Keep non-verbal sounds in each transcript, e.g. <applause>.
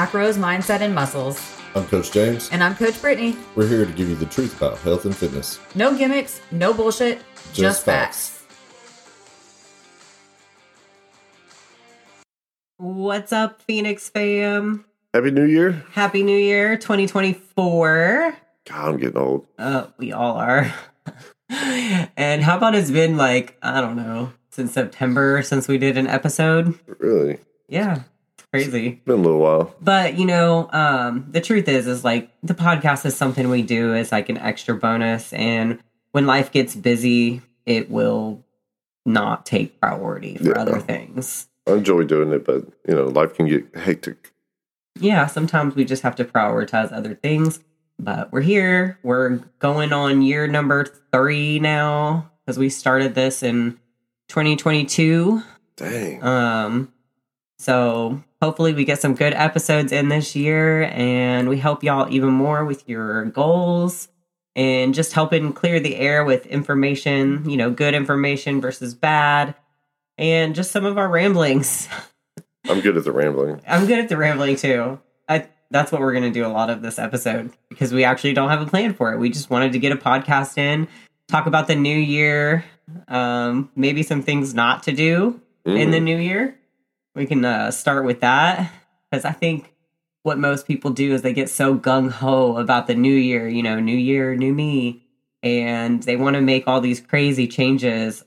macros, mindset, and muscles. I'm Coach James. And I'm Coach Brittany. We're here to give you the truth about health and fitness. No gimmicks, no bullshit, just, Just facts. facts. What's up, Phoenix fam? Happy New Year. Happy New Year 2024. God, I'm getting old. Uh, we all are. <laughs> and how about it's been like, I don't know, since September since we did an episode? Really. Yeah, crazy. Been a little while. But you know, um, the truth is, is like the podcast is something we do as like an extra bonus, and when life gets busy, it will not take priority for Yeah. other things. I enjoy doing it, but you know, life can get hectic. yeah, sometimes we just have to prioritize other things. But we're here. We're going on year number three now because we started this in 2022. Dang. Um, so hopefully we get some good episodes in this year, and we help y'all even more with your goals and just helping clear the air with information. You know, good information versus bad, and just some of our ramblings. I'm good at the rambling. <laughs> I'm good at the rambling too. I that's what we're gonna do a lot of this episode because we actually don't have a plan for it. We just wanted to get a podcast in, talk about the new year, um, maybe some things not to do in the Mm. new year. We can uh, start with that because I think what most people do is they get so gung ho about the new year. You know, new year, new me, and they want to make all these crazy changes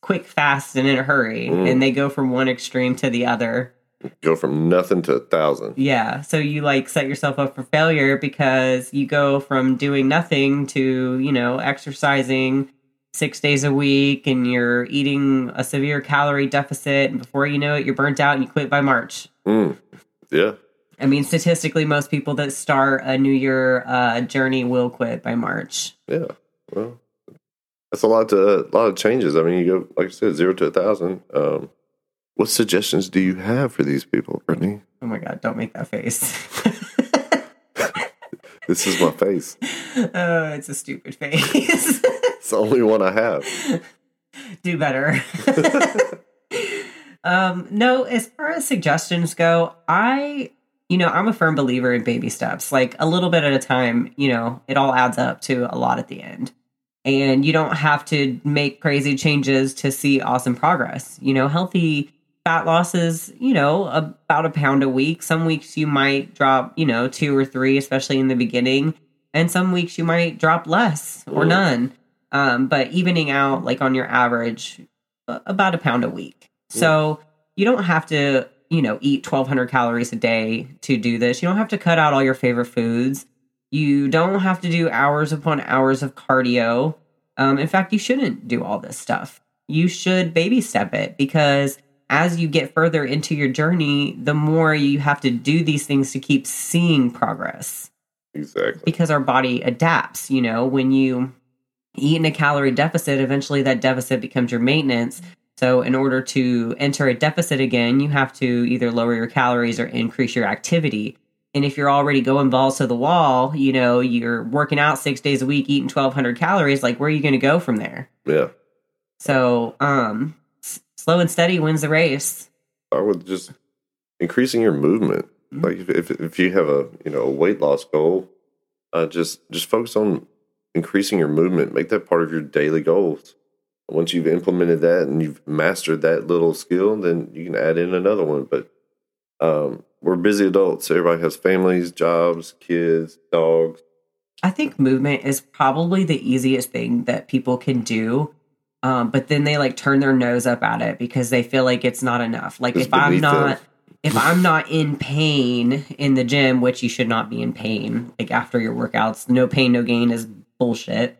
quick, fast, and in a hurry, Mm. and they go from one extreme to the other. Go from nothing to a thousand. Yeah. So you like set yourself up for failure because you go from doing nothing to, you know, exercising six days a week and you're eating a severe calorie deficit. And before you know it, you're burnt out and you quit by March. Mm. Yeah. I mean, statistically, most people that start a New Year uh, journey will quit by March. Yeah. Well, that's a lot to a lot of changes. I mean, you go like I said, zero to a thousand. Um, what suggestions do you have for these people, Brittany? Oh my God, don't make that face. <laughs> This is my face. <laughs> oh, it's a stupid face. <laughs> The only one I have. <laughs> do better. <laughs> um, no, as far as suggestions go, I, you know, I'm a firm believer in baby steps. Like a little bit at a time, you know, it all adds up to a lot at the end. And you don't have to make crazy changes to see awesome progress. You know, healthy fat loss is, you know, about a pound a week. Some weeks you might drop, you know, two or three, especially in the beginning. And some weeks you might drop less or Mm. none um, but evening out like on your average about a pound a week. So you don't have to you know eat 1200 calories a day to do this. You don't have to cut out all your favorite foods. You don't have to do hours upon hours of cardio. Um, in fact you shouldn't do all this stuff. You should baby step it because as you get further into your journey the more you have to do these things to keep seeing progress. Exactly. because our body adapts. You know, when you eat in a calorie deficit, eventually that deficit becomes your maintenance. So, in order to enter a deficit again, you have to either lower your calories or increase your activity. And if you're already going balls to the wall, you know, you're working out six days a week, eating 1,200 calories, like where are you going to go from there? Yeah. So, um, s- slow and steady wins the race. I would just increasing your movement. Mhm. Like if, if if you have a you know a weight loss goal, uh, just just focus on increasing your movement. Make that part of your daily goals. Once you've implemented that and you've mastered that little skill, then you can add in another one. But um, we're busy adults. Everybody has families, jobs, kids, dogs. I think movement is probably the easiest thing that people can do. Um, but then they like turn their nose up at it because they feel like it's not enough. Like It's if I'm beneath them. not if I'm not in pain in the gym, which you should not be in pain, like after your workouts, no pain, no gain is bullshit.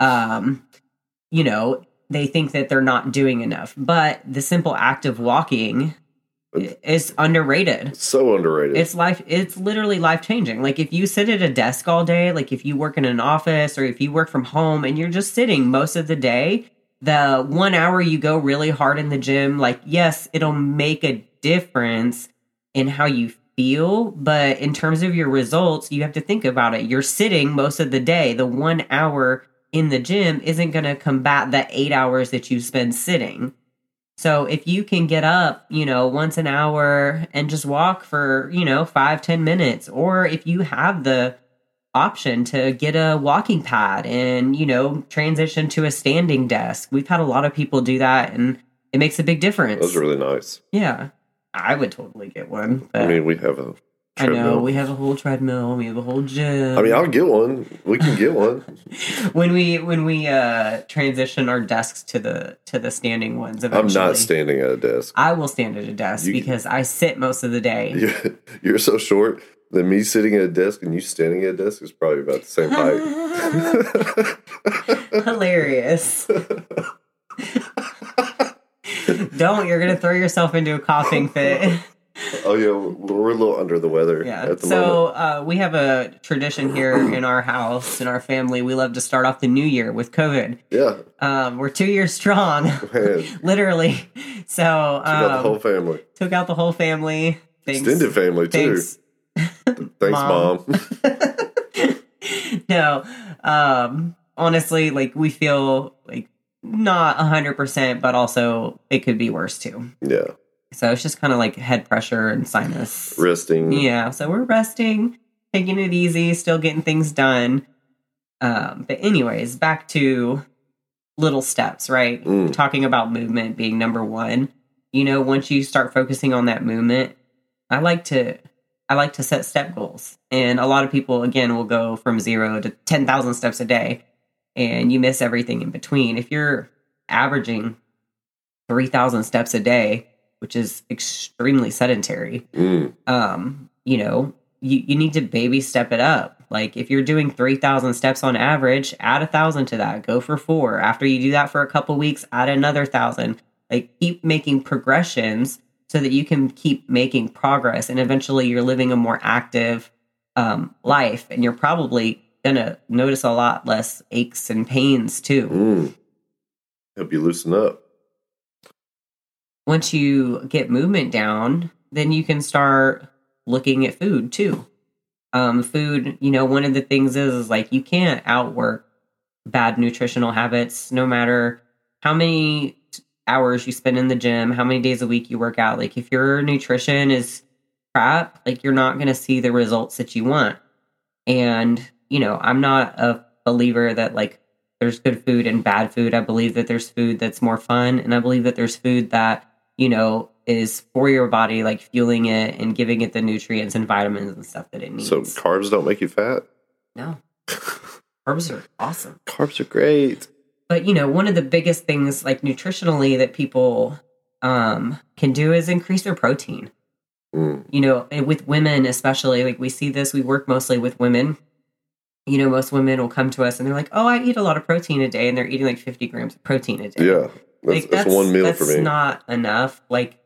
Um, you know, they think that they're not doing enough. But the simple act of walking is underrated It's so underrated. it's life it's literally life changing like if you sit at a desk all day like if you work in an office or if you work from home and you're just sitting most of the day the one hour you go really hard in the gym like yes it'll make a difference in how you feel but in terms of your results you have to think about it you're sitting most of the day the one hour in the gym isn't going to combat the eight hours that you spend sitting So if you can get up, you know, once an hour and just walk for, you know, five, ten minutes, or if you have the option to get a walking pad and, you know, transition to a standing desk. We've had a lot of people do that and it makes a big difference. Those are really nice. yeah. I would totally get one. I mean, we have a I know we have a whole treadmill, we have a whole gym. I mean, I'll get one. We can get one. <laughs> when we when we uh transition our desks to the to the standing ones I'm not standing at a desk. I will stand at a desk You- because I sit most of the day. <laughs> You're, you're so short that me sitting at a desk and you standing at a desk is probably about the same height. <laughs> Hilarious. Don't, you're gonna throw yourself into a coughing fit. <laughs> oh yeah, we're a little under the weather Yeah. at the So uh, we have a tradition here in our house, in our family. We love to start off the new year with COVID. Yeah, Um, we're two years strong, <laughs> literally. So we got the um, whole family, took out the whole family. Thanks. extended family too. Thanks. <laughs> Thanks, Mom. mom. no, um, honestly, like we feel like not a hundred percent, but also it could be worse too. yeah, So it's just kind of like head pressure and sinus. resting. Yeah, so we're resting, taking it easy, still getting things done. Um, but anyways, back to little steps, right? Mm. Talking about movement being number one. You know, once you start focusing on that movement, I like to I like to set step goals. And a lot of people again will go from 0 to 10,000 steps a day and you miss everything in between. If you're averaging 3,000 steps a day, which is extremely sedentary, Mm. um, you know, you, you need to baby step it up. Like if you're doing 3,000 steps on average, add a thousand to that, go for four. After you do that for a couple weeks, add another thousand. Like keep making progressions so that you can keep making progress. And eventually you're living a more active um, life. And you're probably to notice a lot less aches and pains too. Mm. Help you loosen up. once you get movement down, then you can start looking at food too. Um, food, you know, one of the things is, is like you can't outwork bad nutritional habits no matter how many hours you spend in the gym, how many days a week you work out. Like if your nutrition is crap, like you're not going to see the results that you want. And, you know, I'm not a believer that like there's good food and bad food. I believe that there's food that's more fun and I believe that there's food that, you know, is for your body, like fueling it and giving it the nutrients and vitamins and stuff that it needs. So carbs don't make you fat. no. <laughs> Carbs are awesome. Carbs are great. But you know, one of the biggest things like nutritionally that people um can do is increase their protein. Mm. You know, with women especially, like we see this, we work mostly with women. You know, most women will come to us and they're like, "Oh, I eat a lot of protein a day," and they're eating like 50 grams of protein a day. Yeah, that's, Like, that's, one meal that's for me. not enough. Like,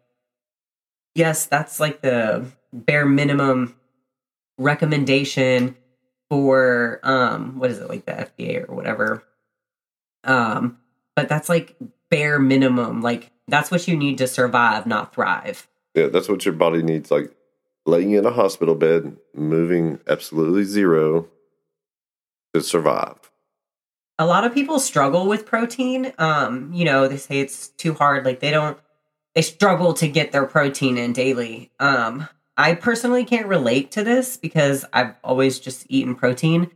yes, that's like the bare minimum recommendation for um, what is it like the FDA or whatever. Um, but that's like bare minimum. Like that's what you need to survive, not thrive. yeah, that's what your body needs. Like laying in a hospital bed, moving absolutely zero to survive. a lot of people struggle with protein. Um, you know, they say it's too hard. Like they don't, they struggle to get their protein in daily. Um, I personally can't relate to this because I've always just eaten protein,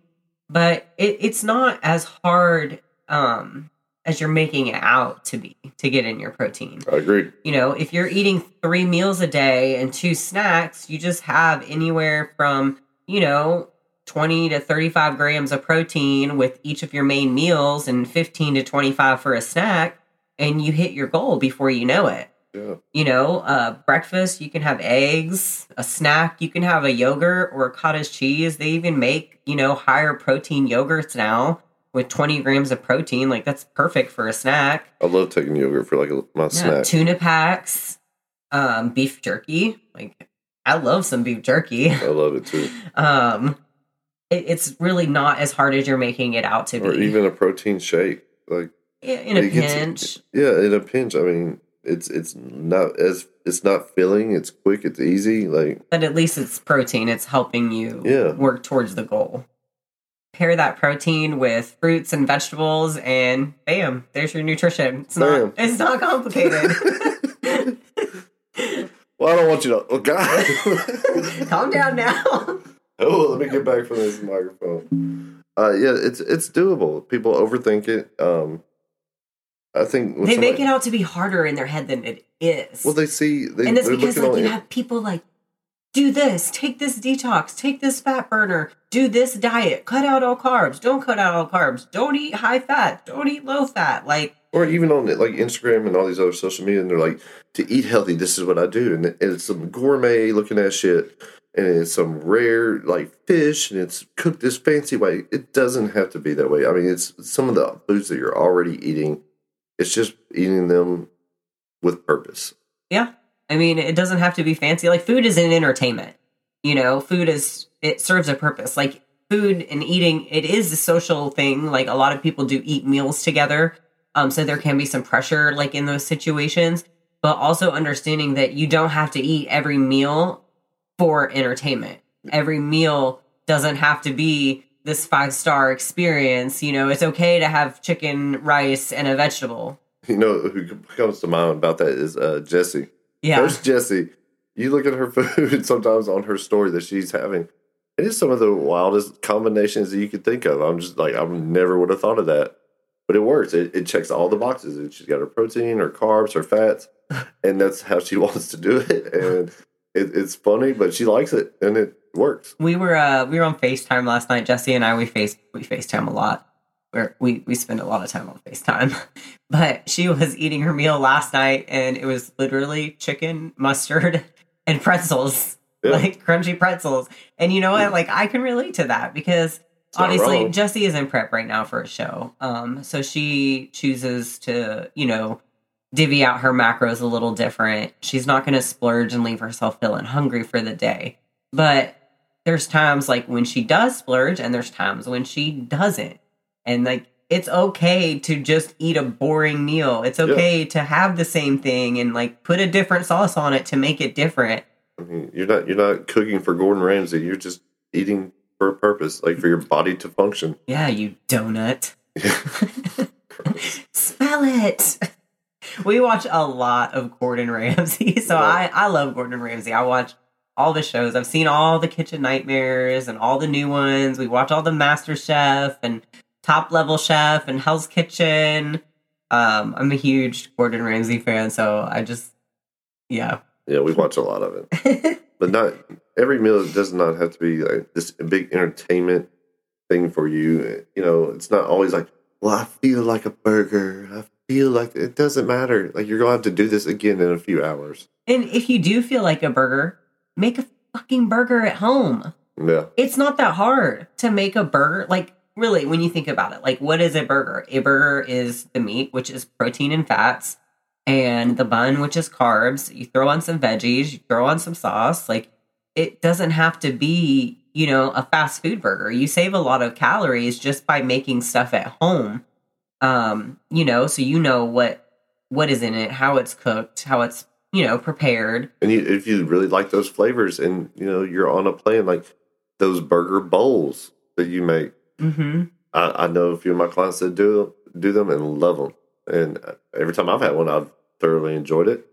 but it, it's not as hard um, as you're making it out to be to get in your protein I agree. you know, if you're eating three meals a day and two snacks, you just have anywhere from, you know, 20 to 35 grams of protein with each of your main meals and 15 to 25 for a snack, and you hit your goal before you know it. Yeah, You know, uh, breakfast, you can have eggs, a snack, you can have a yogurt or a cottage cheese. They even make, you know, higher protein yogurts now with 20 grams of protein. Like, that's perfect for a snack I love taking yogurt for like a, my yeah, snack. tuna packs, um, beef jerky. Like I love some beef jerky. I love it too. <laughs> Um, it, it's really not as hard as you're making it out to be. Or even a protein shake. Like in in a gets- pinch. Yeah, in a pinch. I mean, it's it's not as it's not filling. It's quick. It's easy. Like but at least it's protein. It's helping you Yeah. work towards the goal. pair that protein with fruits and vegetables, and bam, there's your nutrition. It's not. Bam. It's not complicated. <laughs> Well, I don't want you to. Oh God. <laughs> Calm down now. <laughs> <laughs> oh, let me get back from this microphone. Uh, yeah, it's it's doable. People overthink it. Um, I think they make it out to be harder in their head than it is. Well, they see they, and it's because like you have people like do this take this detox take this fat burner do this diet cut out all carbs don't cut out all carbs don't eat high fat don't eat low fat like or even on like Instagram and all these other social media, and they're like, to eat healthy, this is what I do, and it's some gourmet looking at shit, and it's some rare like fish, and it's cooked this fancy way. It doesn't have to be that way. I mean, it's some of the foods that you're already eating. It's just eating them with purpose. yeah i mean it doesn't have to be fancy like food is an entertainment you know food is it serves a purpose like food and eating it is a social thing like a lot of people do eat meals together um so there can be some pressure like in those situations but also understanding that you don't have to eat every meal for entertainment every meal doesn't have to be this five star experience you know it's okay to have chicken rice and a vegetable You know who comes to mind about that is uh, Jesse. yeah There's Jessie. You look at her <laughs> food sometimes on her story that she's having. It is some of the wildest combinations that you could think of. I'm just like, I never would have thought of that. But it works. It, it checks all the boxes. And She's got her protein, her carbs, her fats, <laughs> and that's how she <laughs> wants to do it. And it, it's funny, but she likes it, and it works. we were uh we were on FaceTime last night. Jesse and I we face we FaceTime a lot. Where we we spend a lot of time on FaceTime. <laughs> But she was eating her meal last night and it was literally chicken, mustard, <laughs> and pretzels. Yeah. Like crunchy pretzels. And you know what? Like I can relate to that because not obviously. Jesse is in prep right now for a show. Um so she chooses to, you know, divvy out her macros a little different. She's not going to splurge and leave herself feeling hungry for the day. But there's times like when she does splurge and there's times when she doesn't. And like it's okay to just eat a boring meal. It's okay to have the same thing and like put a different sauce on it to make it different. I mean, you're not you're not cooking for Gordon Ramsay. You're just eating for a purpose, like for your body to function. Yeah, you donut. <laughs> <laughs> Spell it. We watch a lot of Gordon <laughs> Ramsay. So I, I love Gordon Ramsay. I watch all the shows. I've seen all the Kitchen Nightmares and all the new ones. We watch all the Master Chef and Top Level Chef and Hell's Kitchen. Um, I'm a huge Gordon Ramsay fan, so I just yeah. Yeah, we watch a lot of it. <laughs> but not every meal does not have to be like this big entertainment thing for you. You know, it's not always like, well, I feel like a burger. I feel like it doesn't matter. Like you're gonna have to do this again in a few hours. And if you do feel like a burger, make a fucking burger at home. Yeah, it's not that hard to make a burger. Like, really, when you think about it, like, what is a burger? A burger is the meat, which is protein and fats, and the bun, which is carbs. You throw on some veggies, you throw on some sauce. Like, it doesn't have to be, you know, a fast food burger. You save a lot of calories just by making stuff at home. Um, you know, so you know what what is in it, how it's cooked, how it's, you know, prepared. and you, if you really like those flavors, and you know you're on a plan like those burger bowls that you make. Mm-hmm. I, I know a few of my clients that do do them and love them. And every time I've had one, I've thoroughly enjoyed it.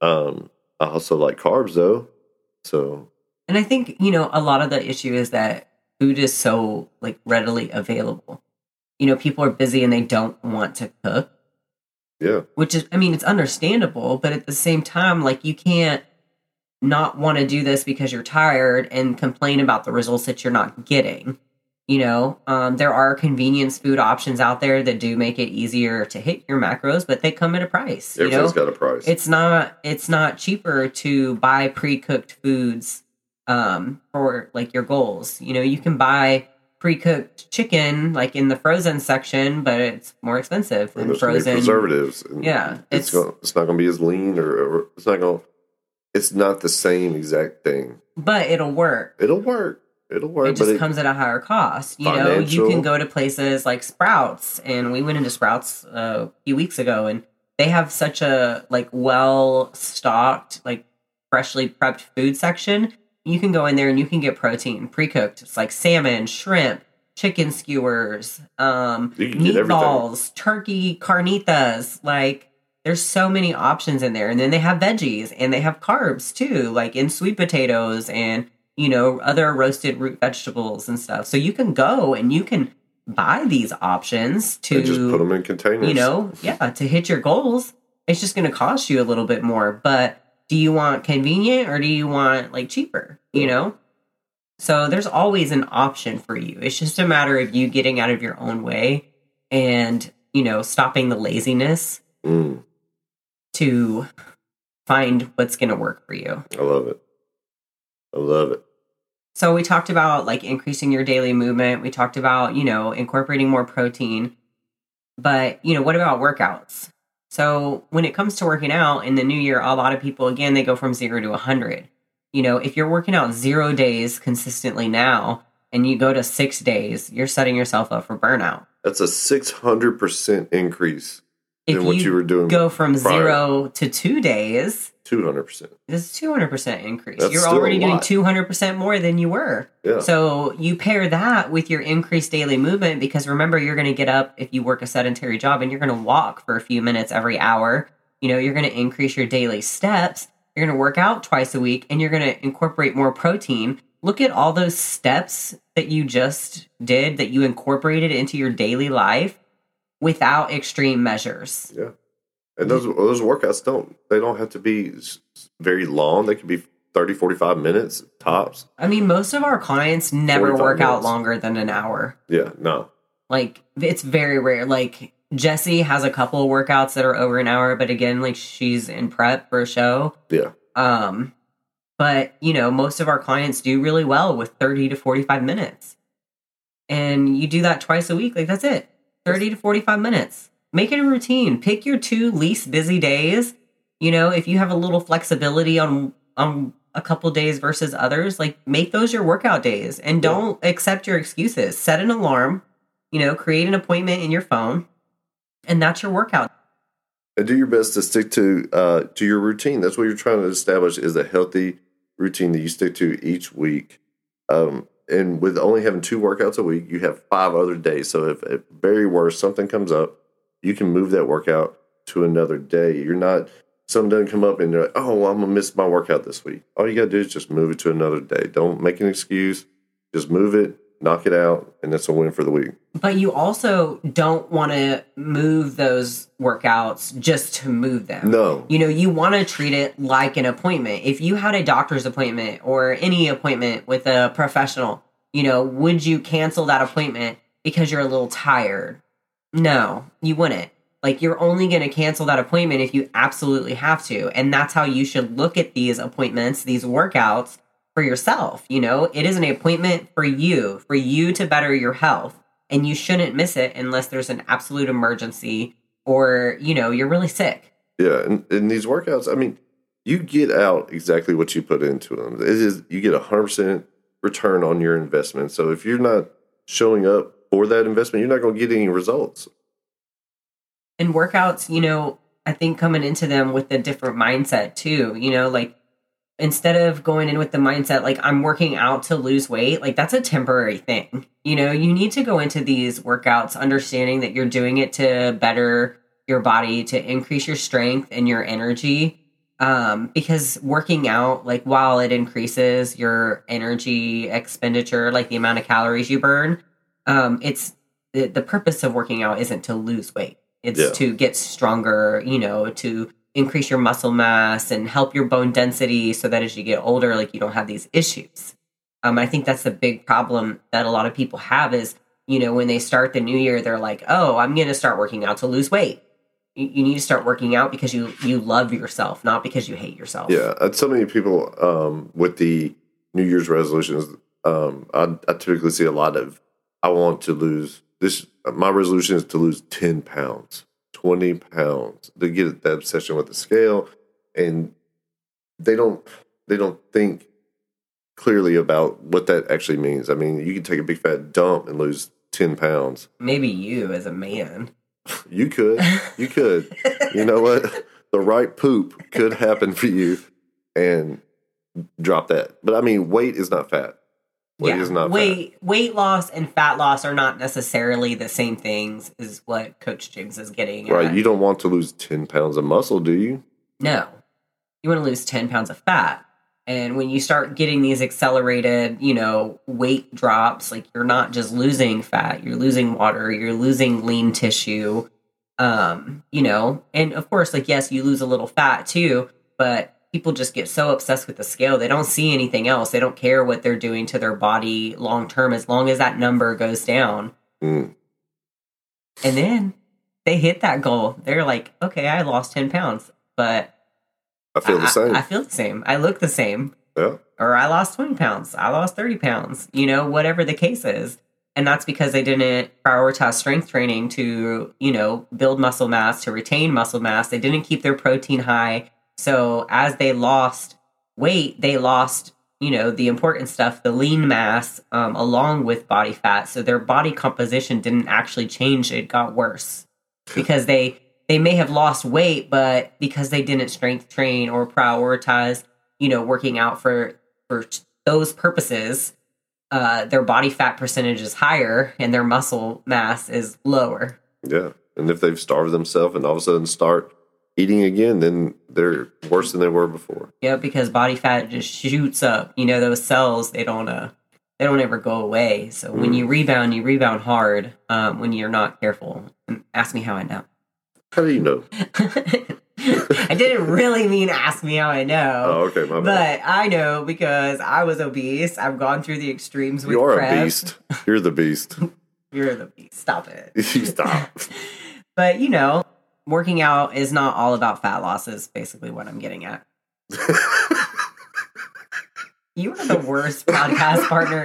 Um, I also like carbs though, so And I think, you know, a lot of the issue is that food is so like readily available. You know, people are busy and they don't want to cook, yeah, which is I mean, it's understandable, but at the same time, like you can't not want to do this because you're tired and complain about the results that you're not getting. You know, um, there are convenience food options out there that do make it easier to hit your macros, but they come at a price. You know, everything's got a price. it's not it's not cheaper to buy pre-cooked foods um for like your goals you know you can buy pre-cooked chicken like in the frozen section but it's more expensive than frozen preservatives. Yeah, it's it's- gonna, it's not going to be as lean, or, or it's not going. It's not the same exact thing. but it'll work It'll work. It'll work, it just it, comes at a higher cost you know you can go to places like sprouts and we went into sprouts uh, a few weeks ago and they have such a like well stocked like freshly prepped food section you can go in there and you can get protein pre-cooked it's like salmon shrimp chicken skewers, um, You can get everything. meatballs, turkey carnitas. Like there's so many options in there, and then they have veggies and they have carbs too, like in sweet potatoes and you know other roasted root vegetables and stuff. So you can go and you can buy these options to and just put them in containers. you know, yeah, to hit your goals, it's just going to cost you a little bit more. But do you want convenient or do you want like cheaper? You know? So there's always an option for you. It's just a matter of you getting out of your own way and, you know, stopping the laziness Mm, to find what's going to work for you. I love it. I love it. So we talked about like increasing your daily movement. We talked about, you know, incorporating more protein. But, you know, what about workouts? So when it comes to working out in the new year, a lot of people again they go from 0 to 100. You know, if you're working out 0 days consistently now and you go to 6 days, you're setting yourself up for burnout. That's a six hundred percent increase If than what you, were doing. go from prior. 0 to 2 days, Two hundred percent. this is 200% increase. That's you're already doing 200% more than you were. Yeah. So you pair that with your increased daily movement because remember you're going to get up if you work a sedentary job and you're going to walk for a few minutes every hour. You know, you're going to increase your daily steps. You're going to work out twice a week and you're going to incorporate more protein. Look at all those steps that you just did that you incorporated into your daily life without extreme measures. Yeah. And those those workouts don't they don't have to be very long. They can be 30 45 minutes tops. I mean, most of our clients never 45 work out longer than an hour. Yeah, no. Like it's very rare. Like Jessie has a couple of workouts that are over an hour, but again, like she's in prep for a show. Yeah. Um, but you know, most of our clients do really well with 30 to 45 minutes. And you do that twice a week, like that's it. 30 to 45 minutes. Make it a routine. Pick your two least busy days. You know, if you have a little flexibility on on a couple days versus others, like make those your workout days and don't accept your excuses. Set an alarm, you know, create an appointment in your phone, and that's your workout. And do your best to stick to uh to your routine. That's what you're trying to establish is a healthy routine that you stick to each week. Um and with only having two workouts a week, you have five other days. So if at very worst something comes up, you can move that workout to another day. You're not something doesn't come up and you're like, oh, I'm gonna miss my workout this week. All you gotta do is just move it to another day. Don't make an excuse. Just move it, knock it out, and that's a win for the week. But you also don't want to move those workouts just to move them. No. You know, you want to treat it like an appointment. If you had a doctor's appointment or any appointment with a professional, you know, would you cancel that appointment because you're a little tired? No, you wouldn't. Like, you're only going to cancel that appointment if you absolutely have to. And that's how you should look at these appointments, these workouts for yourself. You know, it is an appointment for you, for you to better your health. And you shouldn't miss it unless there's an absolute emergency or, you know, you're really sick. Yeah, and, and these workouts, I mean, you get out exactly what you put into them. It is you get a hundred percent return on your investment. So if you're not showing up for that investment, you're not going to get any results. and workouts, you know, I think coming into them with a different mindset too, you know, like instead of going in with the mindset like I'm working out to lose weight, like that's a temporary thing. You know, you need to go into these workouts understanding that you're doing it to better your body, to increase your strength and your energy. Um, because working out, like while it increases your energy expenditure, like the amount of calories you burn, um, it's the, the purpose of working out isn't to lose weight. It's Yeah. to get stronger, you know, to increase your muscle mass and help your bone density so that as you get older, like you don't have these issues. Um, I think that's the big problem that a lot of people have is, you know, when they start the new year, they're like, oh, I'm going to start working out to lose weight. You, you need to start working out because you you love yourself, not because you hate yourself. Yeah, so many people um, with the New Year's resolutions, um, I, I typically see a lot of, I want to lose this. My resolution is to lose 10 pounds, 20 pounds, to get that obsession with the scale. And they don't, they don't think clearly about what that actually means. I mean, you can take a big fat dump and lose 10 pounds. Maybe you as a man. You could, you could. you know what? The right poop could happen for you and drop that. But I mean, weight is not fat. Weight is not fat. weight weight loss and fat loss are not necessarily the same things. Is what Coach James is getting. Right. at. You don't want to lose 10 pounds of muscle, do you? No. You want to lose 10 pounds of fat. And when you start getting these accelerated, you know, weight drops, like you're not just losing fat, you're losing water, you're losing lean tissue. Um, you know, and of course, like, yes, you lose a little fat too, but people just get so obsessed with the scale. They don't see anything else. They don't care what they're doing to their body long term as long as that number goes down. Mm. And then they hit that goal. They're like, okay, I lost 10 pounds, but I feel the same. I, feel the same. I look the same. yeah. Or I lost 20 pounds. I lost 30 pounds. You know, whatever the case is. And that's because they didn't prioritize strength training to, you know, build muscle mass, to retain muscle mass. They didn't keep their protein high. So as they lost weight, they lost, you know, the important stuff, the lean mass, um, along with body fat. So their body composition didn't actually change. It got worse because they they may have lost weight, but because they didn't strength train or prioritize, you know, working out for for those purposes, uh, their body fat percentage is higher and their muscle mass is lower. Yeah. And if they've starved themselves and all of a sudden start eating again, then they're worse than they were before. Yeah, because body fat just shoots up. You know, those cells they don't uh they don't ever go away. So when you rebound, you rebound hard. Um, when you're not careful. And ask me how I know. How do you know? <laughs> I didn't really mean ask me how I know. Oh, okay, my bad. But I know because I was obese. I've gone through the extremes with You are prep. a beast. You're the beast. <laughs> You're the beast. Stop it. you <laughs> stop. But you know, working out is not all about fat loss. Is basically what I'm getting at. <laughs> You are the worst podcast partner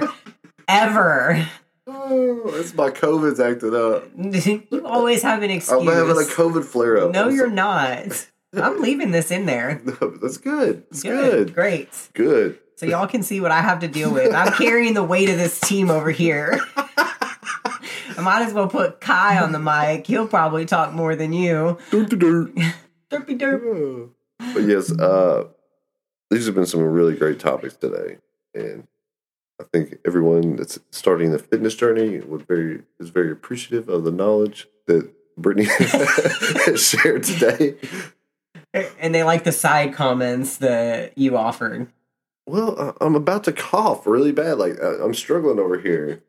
ever. oh, it's my COVID's acting up. <laughs> you always have an excuse. I'm having a COVID flare up. no, you're not. <laughs> I'm leaving this in there. That's good. It's good. Great. Good. So y'all can see what I have to deal with. I'm carrying the weight of this team over here. I might as well put Kai on the mic. He'll probably talk more than you. To dirt. Derpy derp. But yes, uh, these have been some really great topics today, and I think everyone that's starting the fitness journey would very is very appreciative of the knowledge that Brittany <laughs> has shared today. And they like the side comments that you offered. Well, I'm about to cough really bad. Like I'm struggling over here.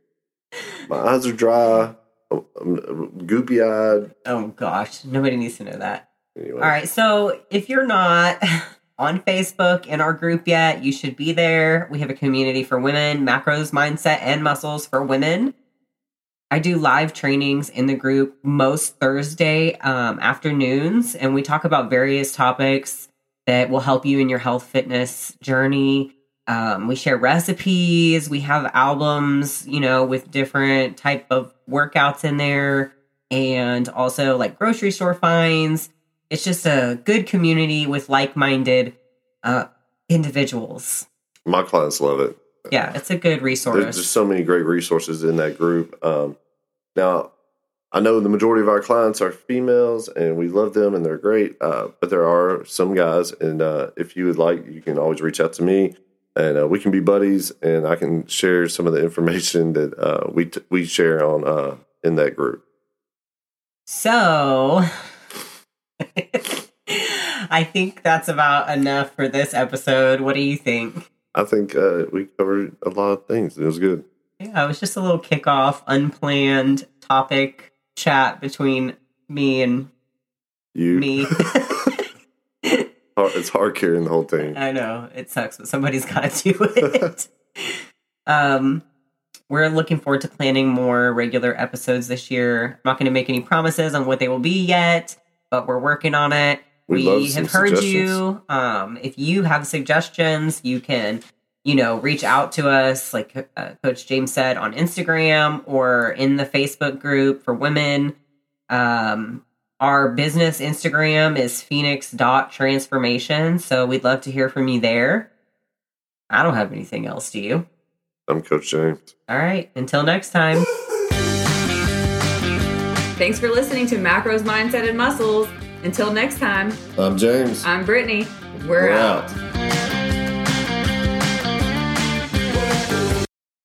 My eyes are dry. I'm, I'm goopy eyed. Oh gosh, nobody needs to know that. Anyway, All right, so if you're not <laughs> on Facebook in our group yet, you should be there. We have a community for women, macros, mindset, and muscles for women. I do live trainings in the group most Thursday um, afternoons, and we talk about various topics that will help you in your health fitness journey. Um, we share recipes. We have albums, you know, with different type of workouts in there, and also like grocery store finds. It's just a good community with like-minded uh, individuals. my clients love it. Yeah, it's a good resource. There's just so many great resources in that group. Um, now, I know the majority of our clients are females, and we love them, and they're great. Uh, but there are some guys, and uh, if you would like, you can always reach out to me, and uh, we can be buddies, and I can share some of the information <laughs> that uh, we t- we share on uh, in that group. So, <laughs> I think that's about enough for this episode. What do you think? I think uh, we covered a lot of things. It was good. Yeah, it was just a little kickoff, unplanned topic chat between me and You, me. <laughs> Hard- it's hard carrying the whole thing. I know it sucks, but somebody's got to <laughs> do it. um, we're looking forward to planning more regular episodes this year. I'm not going to make any promises on what they will be yet, but we're working on it. We We, have heard you. Um, if you have suggestions, you can, you know, reach out to us, like uh, Coach James said, on Instagram or in the Facebook group for women. Um, our business Instagram is phoenix.transformation. So we'd love to hear from you there. I don't have anything else, do you? I'm Coach James. All right. Until next time. Thanks for listening to Macros, Mindset, and Muscles. Until next time, I'm James. I'm Brittany. We're, We're out. out.